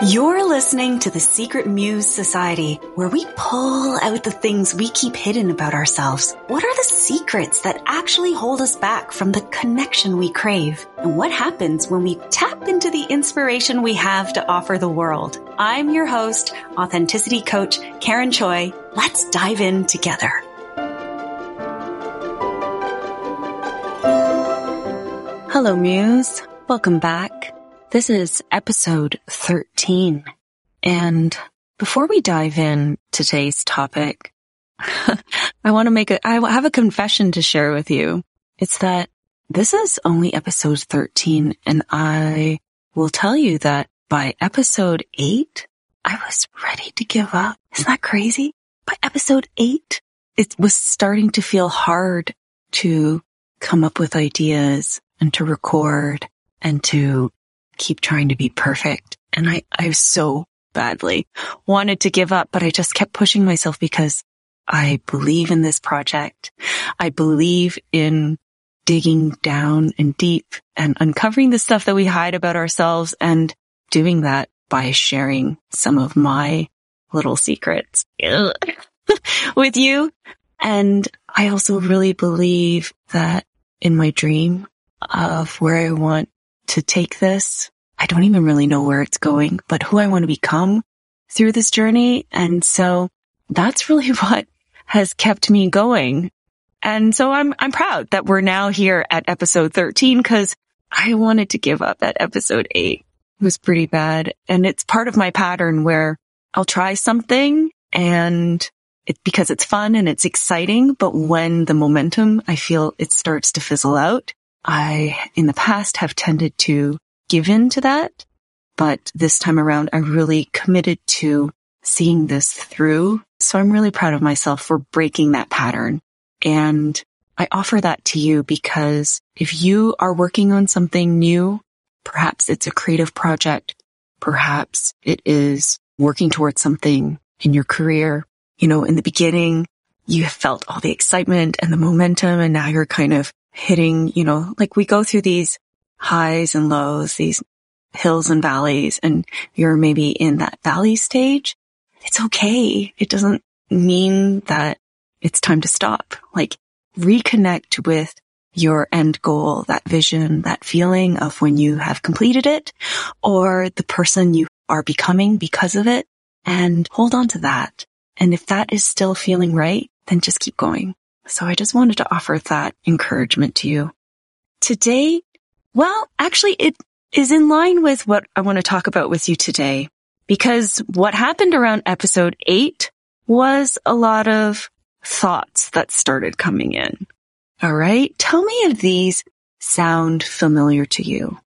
You're listening to the Secret Muse Society, where we pull out the things we keep hidden about ourselves. What are the secrets that actually hold us back from the connection we crave? And what happens when we tap into the inspiration we have to offer the world? I'm your host, authenticity coach Karen Choi. Let's dive in together. Hello, Muse. Welcome back. This is episode 13. And before we dive in today's topic, I want to make a, I have a confession to share with you. It's that this is only episode 13 and I will tell you that by episode eight, I was ready to give up. Isn't that crazy? By episode eight, it was starting to feel hard to come up with ideas and to record and to keep trying to be perfect. And I, I so badly wanted to give up, but I just kept pushing myself because I believe in this project. I believe in digging down and deep and uncovering the stuff that we hide about ourselves and doing that by sharing some of my little secrets with you. And I also really believe that in my dream of where I want to take this. I don't even really know where it's going, but who I want to become through this journey. And so that's really what has kept me going. And so I'm, I'm proud that we're now here at episode 13 because I wanted to give up at episode eight. It was pretty bad. And it's part of my pattern where I'll try something and it, because it's fun and it's exciting. But when the momentum, I feel it starts to fizzle out, I, in the past, have tended to give in to that. But this time around, I really committed to seeing this through. So I'm really proud of myself for breaking that pattern. And I offer that to you because if you are working on something new, perhaps it's a creative project, perhaps it is working towards something in your career. You know, in the beginning, you felt all the excitement and the momentum and now you're kind of hitting, you know, like we go through these highs and lows, these hills and valleys, and you're maybe in that valley stage. It's okay. It doesn't mean that it's time to stop. Like reconnect with your end goal, that vision, that feeling of when you have completed it or the person you are becoming because of it and hold on to that. And if that is still feeling right, then just keep going. So I just wanted to offer that encouragement to you. Today, well, actually it is in line with what I want to talk about with you today because what happened around episode eight was a lot of thoughts that started coming in. All right. Tell me if these sound familiar to you.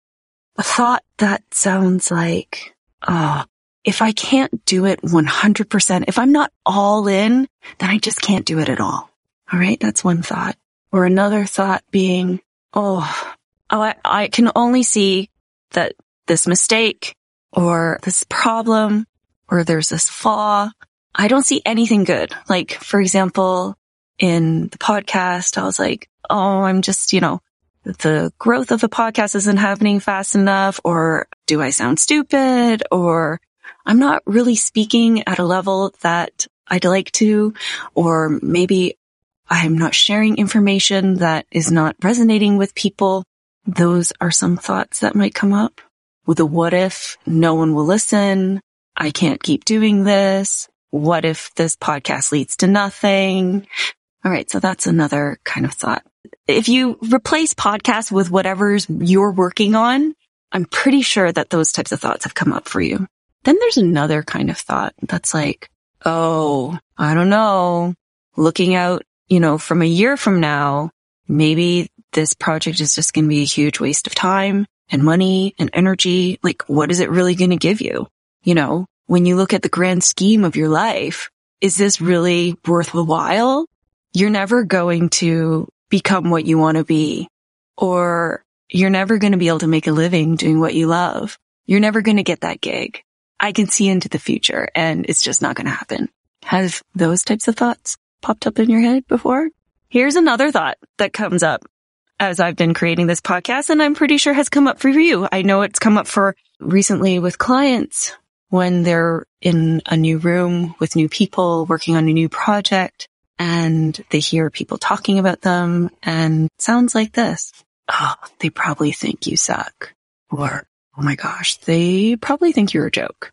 A thought that sounds like, oh, if I can't do it 100%, if I'm not all in, then I just can't do it at all. All right. That's one thought. Or another thought being, oh, oh I, I can only see that this mistake or this problem or there's this flaw. I don't see anything good. Like, for example, in the podcast, I was like, Oh, I'm just, you know, the growth of the podcast isn't happening fast enough or do I sound stupid or I'm not really speaking at a level that I'd like to, or maybe I'm not sharing information that is not resonating with people. Those are some thoughts that might come up with a what if no one will listen? I can't keep doing this. What if this podcast leads to nothing? All right. So that's another kind of thought. If you replace podcasts with whatever's you're working on, I'm pretty sure that those types of thoughts have come up for you. Then there's another kind of thought that's like, Oh, I don't know. Looking out you know, from a year from now, maybe this project is just going to be a huge waste of time and money and energy. Like, what is it really going to give you? You know, when you look at the grand scheme of your life, is this really worth the while? You're never going to become what you want to be or you're never going to be able to make a living doing what you love. You're never going to get that gig. I can see into the future and it's just not going to happen. Have those types of thoughts? Popped up in your head before? Here's another thought that comes up as I've been creating this podcast and I'm pretty sure has come up for you. I know it's come up for recently with clients when they're in a new room with new people working on a new project and they hear people talking about them and sounds like this. Oh, they probably think you suck. Or, oh my gosh, they probably think you're a joke.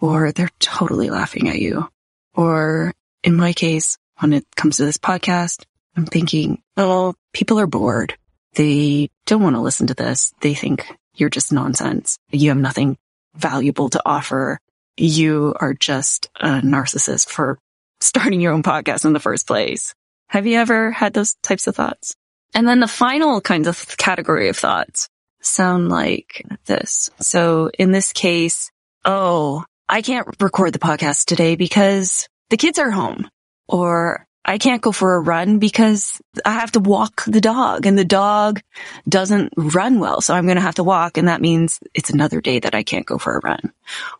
Or they're totally laughing at you. Or in my case, when it comes to this podcast, I'm thinking, oh, people are bored. They don't want to listen to this. They think you're just nonsense. You have nothing valuable to offer. You are just a narcissist for starting your own podcast in the first place. Have you ever had those types of thoughts? And then the final kind of category of thoughts sound like this. So in this case, oh, I can't record the podcast today because the kids are home or I can't go for a run because I have to walk the dog and the dog doesn't run well. So I'm going to have to walk. And that means it's another day that I can't go for a run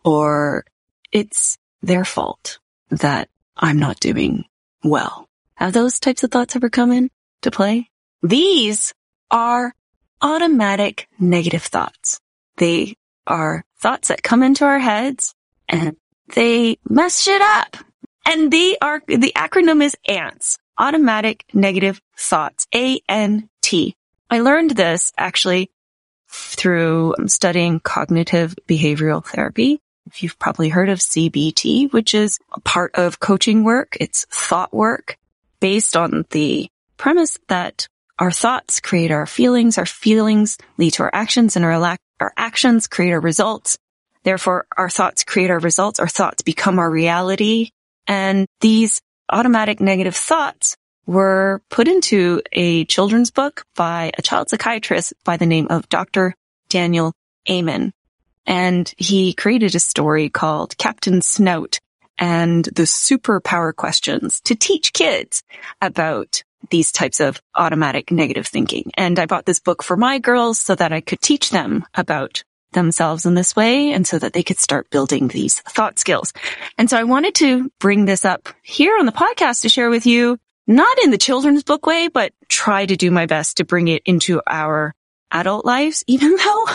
or it's their fault that I'm not doing well. Have those types of thoughts ever come in to play? These are automatic negative thoughts. They are thoughts that come into our heads and they mess shit up. And they are, the acronym is ANTS, automatic negative thoughts, A-N-T. I learned this actually through studying cognitive behavioral therapy. If you've probably heard of CBT, which is a part of coaching work. It's thought work based on the premise that our thoughts create our feelings. Our feelings lead to our actions and our, our actions create our results. Therefore, our thoughts create our results. Our thoughts become our reality. And these automatic negative thoughts were put into a children's book by a child psychiatrist by the name of Dr. Daniel Amen. And he created a story called Captain Snout and the superpower questions to teach kids about these types of automatic negative thinking. And I bought this book for my girls so that I could teach them about themselves in this way and so that they could start building these thought skills. And so I wanted to bring this up here on the podcast to share with you, not in the children's book way, but try to do my best to bring it into our adult lives, even though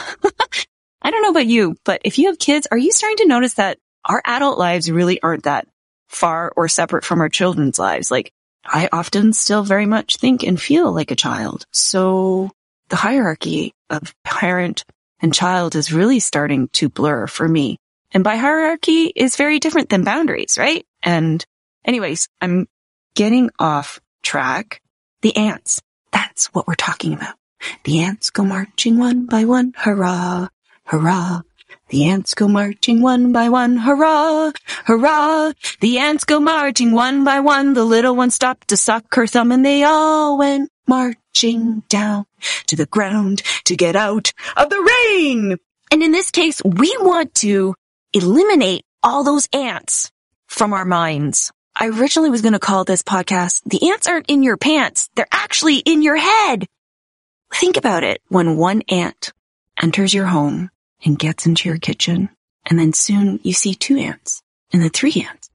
I don't know about you, but if you have kids, are you starting to notice that our adult lives really aren't that far or separate from our children's lives? Like I often still very much think and feel like a child. So the hierarchy of parent and child is really starting to blur for me. And by hierarchy is very different than boundaries, right? And anyways, I'm getting off track. The ants. That's what we're talking about. The ants go marching one by one. Hurrah, hurrah. The ants go marching one by one. Hurrah, hurrah. The ants go marching one by one. The little one stopped to suck her thumb and they all went marching down to the ground to get out of the rain. And in this case, we want to eliminate all those ants from our minds. I originally was going to call this podcast, The Ants Aren't in Your Pants. They're actually in your head. Think about it. When one ant enters your home and gets into your kitchen, and then soon you see two ants, and then three ants,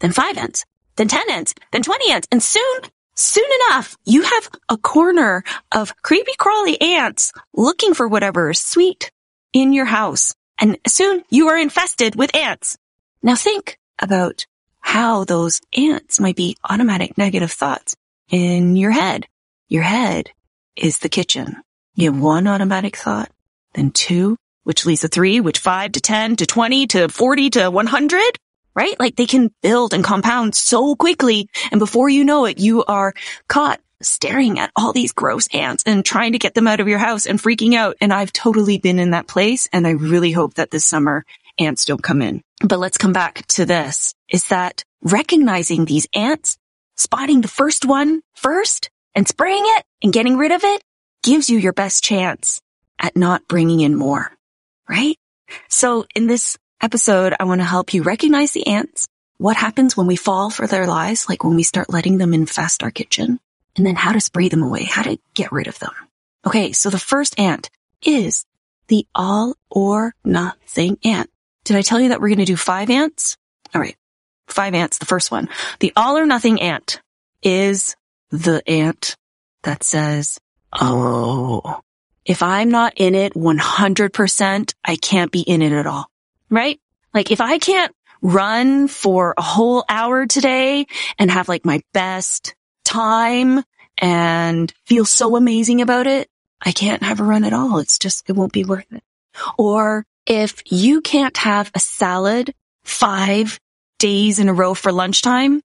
then five ants, then 10 ants, then 20 ants, and soon Soon enough, you have a corner of creepy crawly ants looking for whatever is sweet in your house. And soon you are infested with ants. Now think about how those ants might be automatic negative thoughts in your head. Your head is the kitchen. You have one automatic thought, then two, which leads to three, which five to 10 to 20 to 40 to 100 right? Like they can build and compound so quickly. And before you know it, you are caught staring at all these gross ants and trying to get them out of your house and freaking out. And I've totally been in that place. And I really hope that this summer ants don't come in. But let's come back to this is that recognizing these ants, spotting the first one first and spraying it and getting rid of it gives you your best chance at not bringing in more, right? So in this episode, I want to help you recognize the ants, what happens when we fall for their lies, like when we start letting them infest our kitchen, and then how to spray them away, how to get rid of them. Okay, so the first ant is the all or nothing ant. Did I tell you that we're going to do five ants? All right, five ants, the first one. The all or nothing ant is the ant that says, Oh, if I'm not in it 100%, I can't be in it at all right? Like if I can't run for a whole hour today and have like my best time and feel so amazing about it, I can't have a run at all. It's just, it won't be worth it. Or if you can't have a salad five days in a row for lunchtime,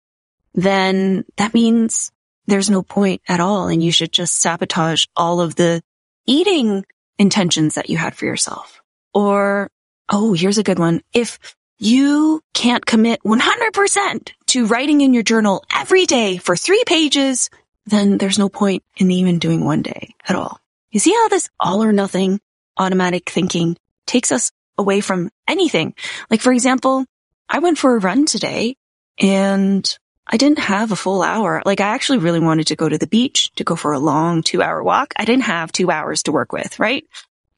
then that means there's no point at all. And you should just sabotage all of the eating intentions that you had for yourself. Or, oh, here's a good one. If you can't commit 100% to writing in your journal every day for three pages, then there's no point in even doing one day at all. You see how this all or nothing automatic thinking takes us away from anything. Like, for example, I went for a run today and I didn't have a full hour. Like, I actually really wanted to go to the beach to go for a long two hour walk. I didn't have two hours to work with, right?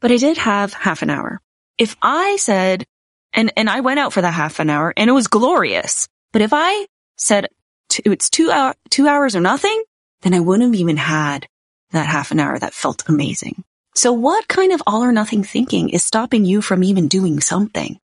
But I did have half an hour. If I said, and, and I went out for that half an hour and it was glorious. But if I said it's two hour, two hours or nothing, then I wouldn't have even had that half an hour that felt amazing. So what kind of all or nothing thinking is stopping you from even doing something?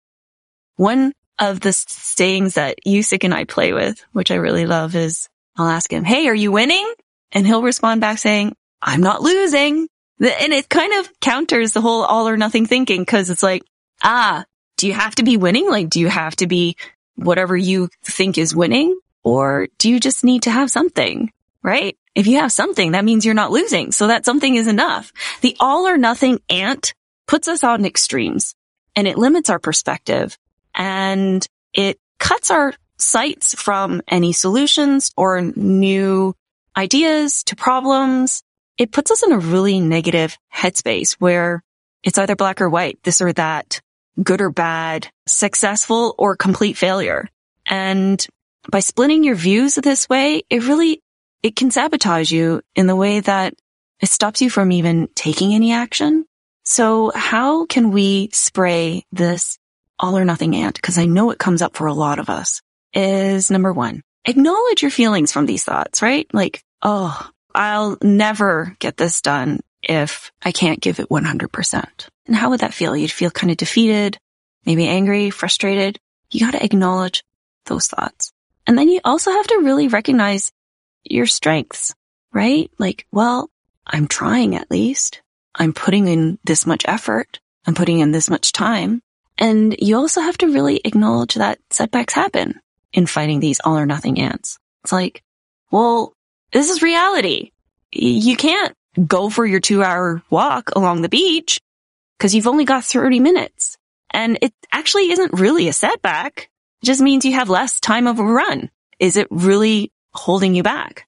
One of the sayings that Yusik and I play with, which I really love is I'll ask him, Hey, are you winning? And he'll respond back saying, I'm not losing. And it kind of counters the whole all or nothing thinking because it's like, ah, do you have to be winning? Like, do you have to be whatever you think is winning? Or do you just need to have something? Right? If you have something, that means you're not losing. So that something is enough. The all or nothing ant puts us on extremes and it limits our perspective and it cuts our sights from any solutions or new ideas to problems. It puts us in a really negative headspace where it's either black or white, this or that good or bad, successful or complete failure. And by splitting your views this way, it really, it can sabotage you in the way that it stops you from even taking any action. So how can we spray this all or nothing ant? Cause I know it comes up for a lot of us is number one, acknowledge your feelings from these thoughts, right? Like, oh, I'll never get this done if I can't give it 100%. And how would that feel? You'd feel kind of defeated, maybe angry, frustrated. You got to acknowledge those thoughts. And then you also have to really recognize your strengths, right? Like, well, I'm trying at least. I'm putting in this much effort. I'm putting in this much time. And you also have to really acknowledge that setbacks happen in fighting these all or nothing ants. It's like, well, this is reality. You can't go for your two hour walk along the beach because you've only got 30 minutes. And it actually isn't really a setback. It just means you have less time of a run. Is it really holding you back?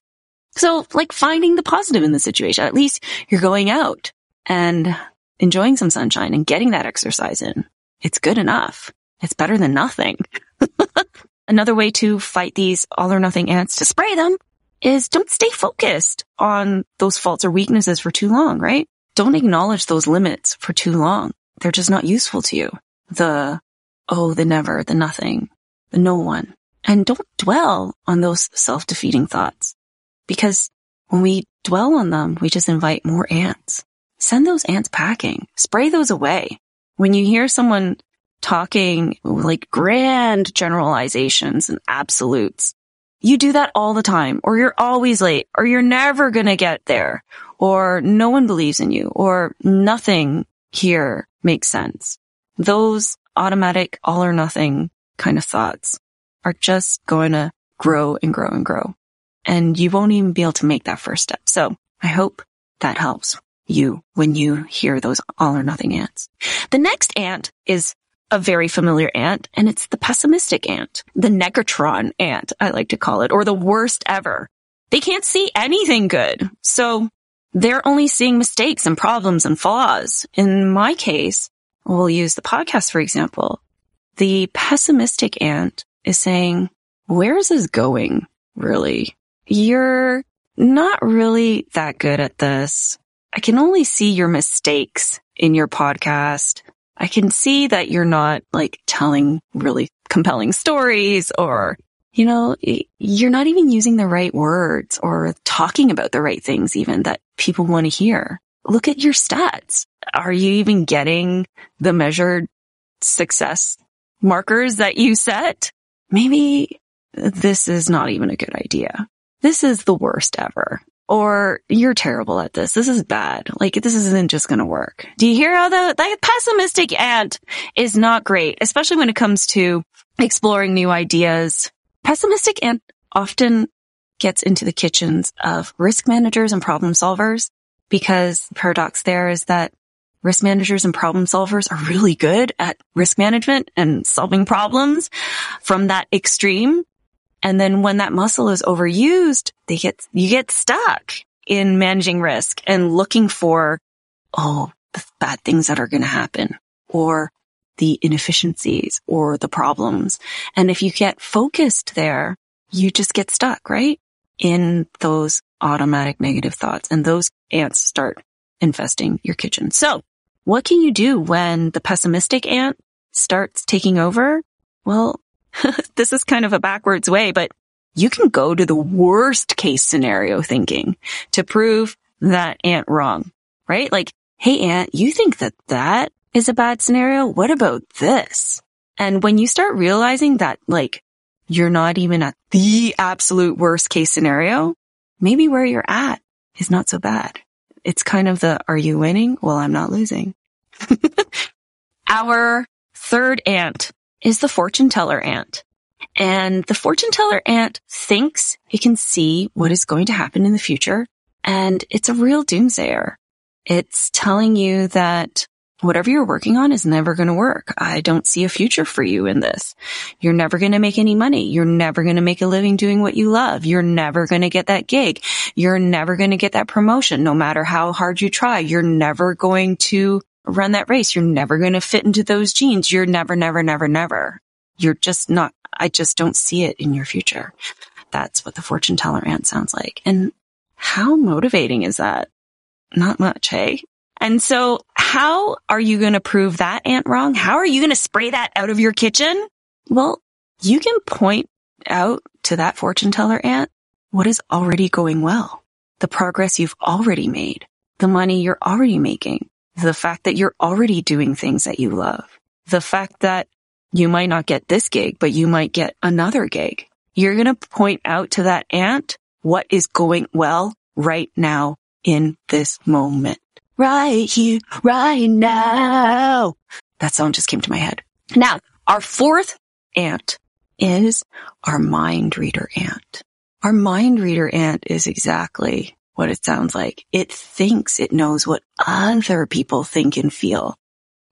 So like finding the positive in the situation. At least you're going out and enjoying some sunshine and getting that exercise in. It's good enough. It's better than nothing. Another way to fight these all or nothing ants to spray them is don't stay focused on those faults or weaknesses for too long, right? Don't acknowledge those limits for too long. They're just not useful to you. The, oh, the never, the nothing, the no one. And don't dwell on those self-defeating thoughts because when we dwell on them, we just invite more ants. Send those ants packing. Spray those away. When you hear someone talking like grand generalizations and absolutes, you do that all the time, or you're always late, or you're never going to get there, or no one believes in you, or nothing here makes sense. Those automatic all or nothing kind of thoughts are just going to grow and grow and grow. And you won't even be able to make that first step. So I hope that helps you when you hear those all or nothing ants. The next ant is a very familiar ant and it's the pessimistic ant, the negatron ant, I like to call it, or the worst ever. They can't see anything good. So they're only seeing mistakes and problems and flaws. In my case, we'll use the podcast, for example. The pessimistic ant is saying, where is this going? Really? You're not really that good at this. I can only see your mistakes in your podcast. I can see that you're not like telling really compelling stories or, you know, you're not even using the right words or talking about the right things even that people want to hear. Look at your stats. Are you even getting the measured success markers that you set, maybe this is not even a good idea. This is the worst ever. Or you're terrible at this. This is bad. Like this isn't just going to work. Do you hear how the, the pessimistic ant is not great, especially when it comes to exploring new ideas. Pessimistic ant often gets into the kitchens of risk managers and problem solvers because the paradox there is that risk managers and problem solvers are really good at risk management and solving problems from that extreme. And then when that muscle is overused, they get, you get stuck in managing risk and looking for, oh, the bad things that are going to happen or the inefficiencies or the problems. And if you get focused there, you just get stuck, right? In those automatic negative thoughts and those ants start infesting your kitchen. So what can you do when the pessimistic ant starts taking over? Well, this is kind of a backwards way, but you can go to the worst case scenario thinking to prove that ant wrong, right? Like, Hey, ant, you think that that is a bad scenario? What about this? And when you start realizing that like you're not even at the absolute worst case scenario, maybe where you're at is not so bad. It's kind of the, are you winning? Well, I'm not losing. Our third ant is the fortune teller ant. And the fortune teller ant thinks it can see what is going to happen in the future. And it's a real doomsayer. It's telling you that whatever you're working on is never going to work. I don't see a future for you in this. You're never going to make any money. You're never going to make a living doing what you love. You're never going to get that gig. You're never going to get that promotion. No matter how hard you try, you're never going to run that race. You're never going to fit into those jeans. You're never, never, never, never. You're just not, I just don't see it in your future. That's what the fortune teller ant sounds like. And how motivating is that? Not much, hey? And so how are you going to prove that ant wrong? How are you going to spray that out of your kitchen? Well, you can point out to that fortune teller ant what is already going well, the progress you've already made, the money you're already making, the fact that you're already doing things that you love, the fact that you might not get this gig, but you might get another gig. You're going to point out to that ant what is going well right now in this moment right here, right now. That song just came to my head. Now, our fourth ant is our mind reader ant. Our mind reader ant is exactly what it sounds like. It thinks it knows what other people think and feel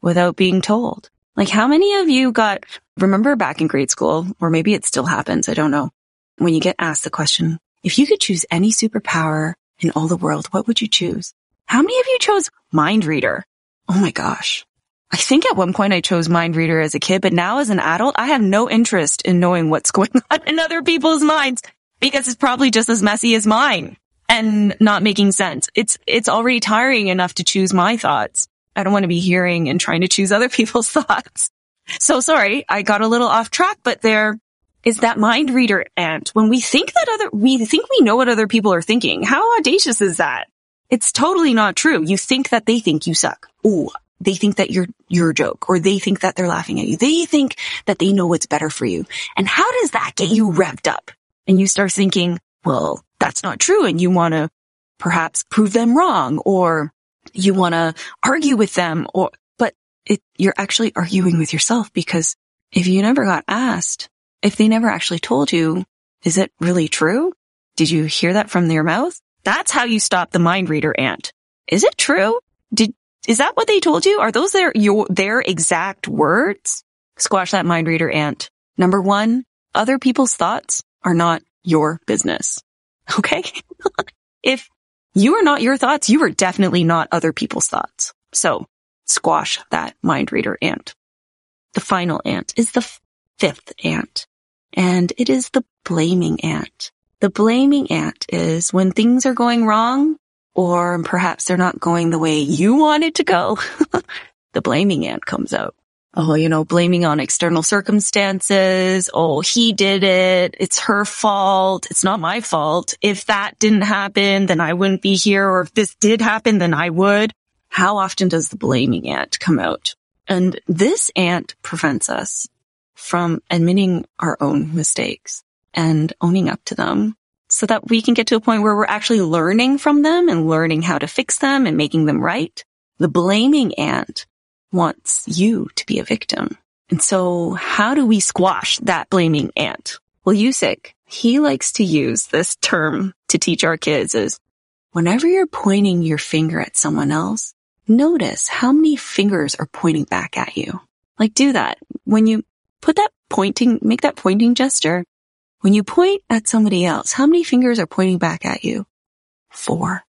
without being told. Like how many of you got, remember back in grade school, or maybe it still happens, I don't know, when you get asked the question, if you could choose any superpower in all the world, what would you choose? How many of you chose mind reader? Oh my gosh. I think at one point I chose mind reader as a kid, but now as an adult, I have no interest in knowing what's going on in other people's minds because it's probably just as messy as mine and not making sense. It's, it's already tiring enough to choose my thoughts. I don't want to be hearing and trying to choose other people's thoughts. So sorry, I got a little off track, but there is that mind reader ant. When we think that other, we think we know what other people are thinking. How audacious is that? It's totally not true. You think that they think you suck. Ooh, they think that you're, you're a joke or they think that they're laughing at you. They think that they know what's better for you. And how does that get you revved up? And you start thinking, well, that's not true. And you want to perhaps prove them wrong or you want to argue with them or, but it, you're actually arguing with yourself because if you never got asked, if they never actually told you, is it really true? Did you hear that from their mouth? That's how you stop the mind reader ant. Is it true? Did, is that what they told you? Are those their, your, their exact words? Squash that mind reader ant. Number one, other people's thoughts are not your business. Okay. if you are not your thoughts, you are definitely not other people's thoughts. So squash that mind reader ant. The final ant is the fifth ant and it is the blaming ant. The blaming ant is when things are going wrong or perhaps they're not going the way you want it to go. the blaming ant comes out. Oh, you know, blaming on external circumstances. Oh, he did it. It's her fault. It's not my fault. If that didn't happen, then I wouldn't be here. Or if this did happen, then I would. How often does the blaming ant come out? And this ant prevents us from admitting our own mistakes and owning up to them so that we can get to a point where we're actually learning from them and learning how to fix them and making them right. The blaming ant wants you to be a victim. And so how do we squash that blaming ant? Well, Yusik, he likes to use this term to teach our kids is whenever you're pointing your finger at someone else, notice how many fingers are pointing back at you. Like do that. When you put that pointing, make that pointing gesture. When you point at somebody else, how many fingers are pointing back at you? Four.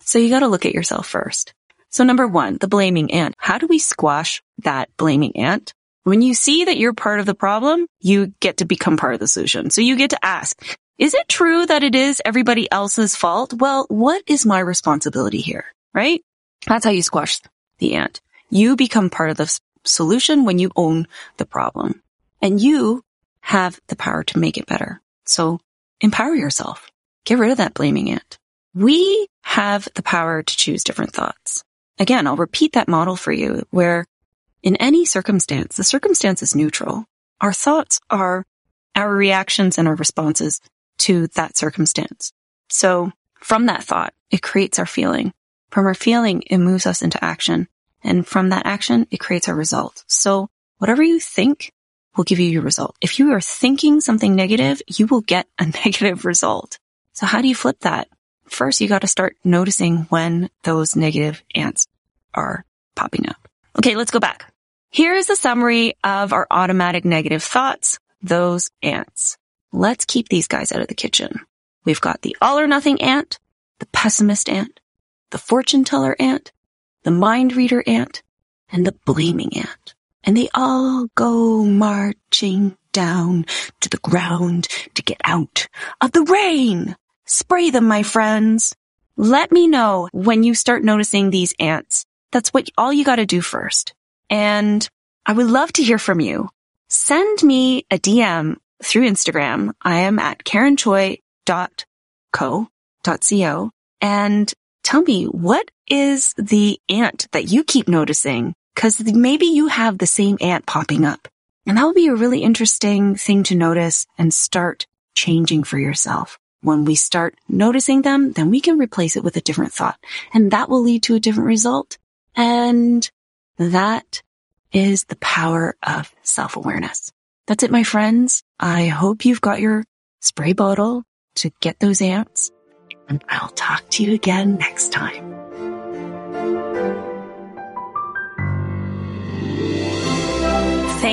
So you got to look at yourself first. So number one, the blaming ant. How do we squash that blaming ant? When you see that you're part of the problem, you get to become part of the solution. So you get to ask, is it true that it is everybody else's fault? Well, what is my responsibility here? Right? That's how you squash the ant. You become part of the solution when you own the problem and you have the power to make it better. So empower yourself. Get rid of that blaming ant. We have the power to choose different thoughts. Again, I'll repeat that model for you where in any circumstance, the circumstance is neutral. Our thoughts are our reactions and our responses to that circumstance. So from that thought, it creates our feeling. From our feeling, it moves us into action. And from that action, it creates our result. So whatever you think will give you your result. If you are thinking something negative, you will get a negative result. So how do you flip that? First, you got to start noticing when those negative ants are popping up. Okay, let's go back. Here's a summary of our automatic negative thoughts, those ants. Let's keep these guys out of the kitchen. We've got the all or nothing ant, the pessimist ant, the fortune teller ant, the mind reader ant, and the blaming ant. And they all go marching down to the ground to get out of the rain. Spray them, my friends. Let me know when you start noticing these ants. That's what all you got to do first. And I would love to hear from you. Send me a DM through Instagram. I am at karenchoi.co.co and tell me what is the ant that you keep noticing? Cause maybe you have the same ant popping up and that would be a really interesting thing to notice and start changing for yourself. When we start noticing them, then we can replace it with a different thought and that will lead to a different result. And that is the power of self-awareness. That's it, my friends. I hope you've got your spray bottle to get those ants and I'll talk to you again next time.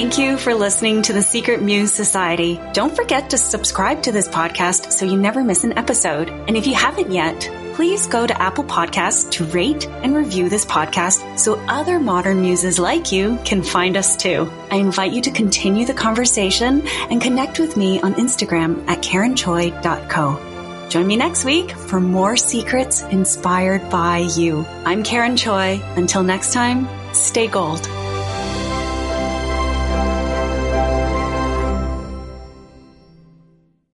Thank you for listening to the Secret Muse Society. Don't forget to subscribe to this podcast so you never miss an episode. And if you haven't yet, please go to Apple Podcasts to rate and review this podcast so other modern muses like you can find us too. I invite you to continue the conversation and connect with me on Instagram at karenchoi.co. Join me next week for more secrets inspired by you. I'm Karen Choi. Until next time, stay gold.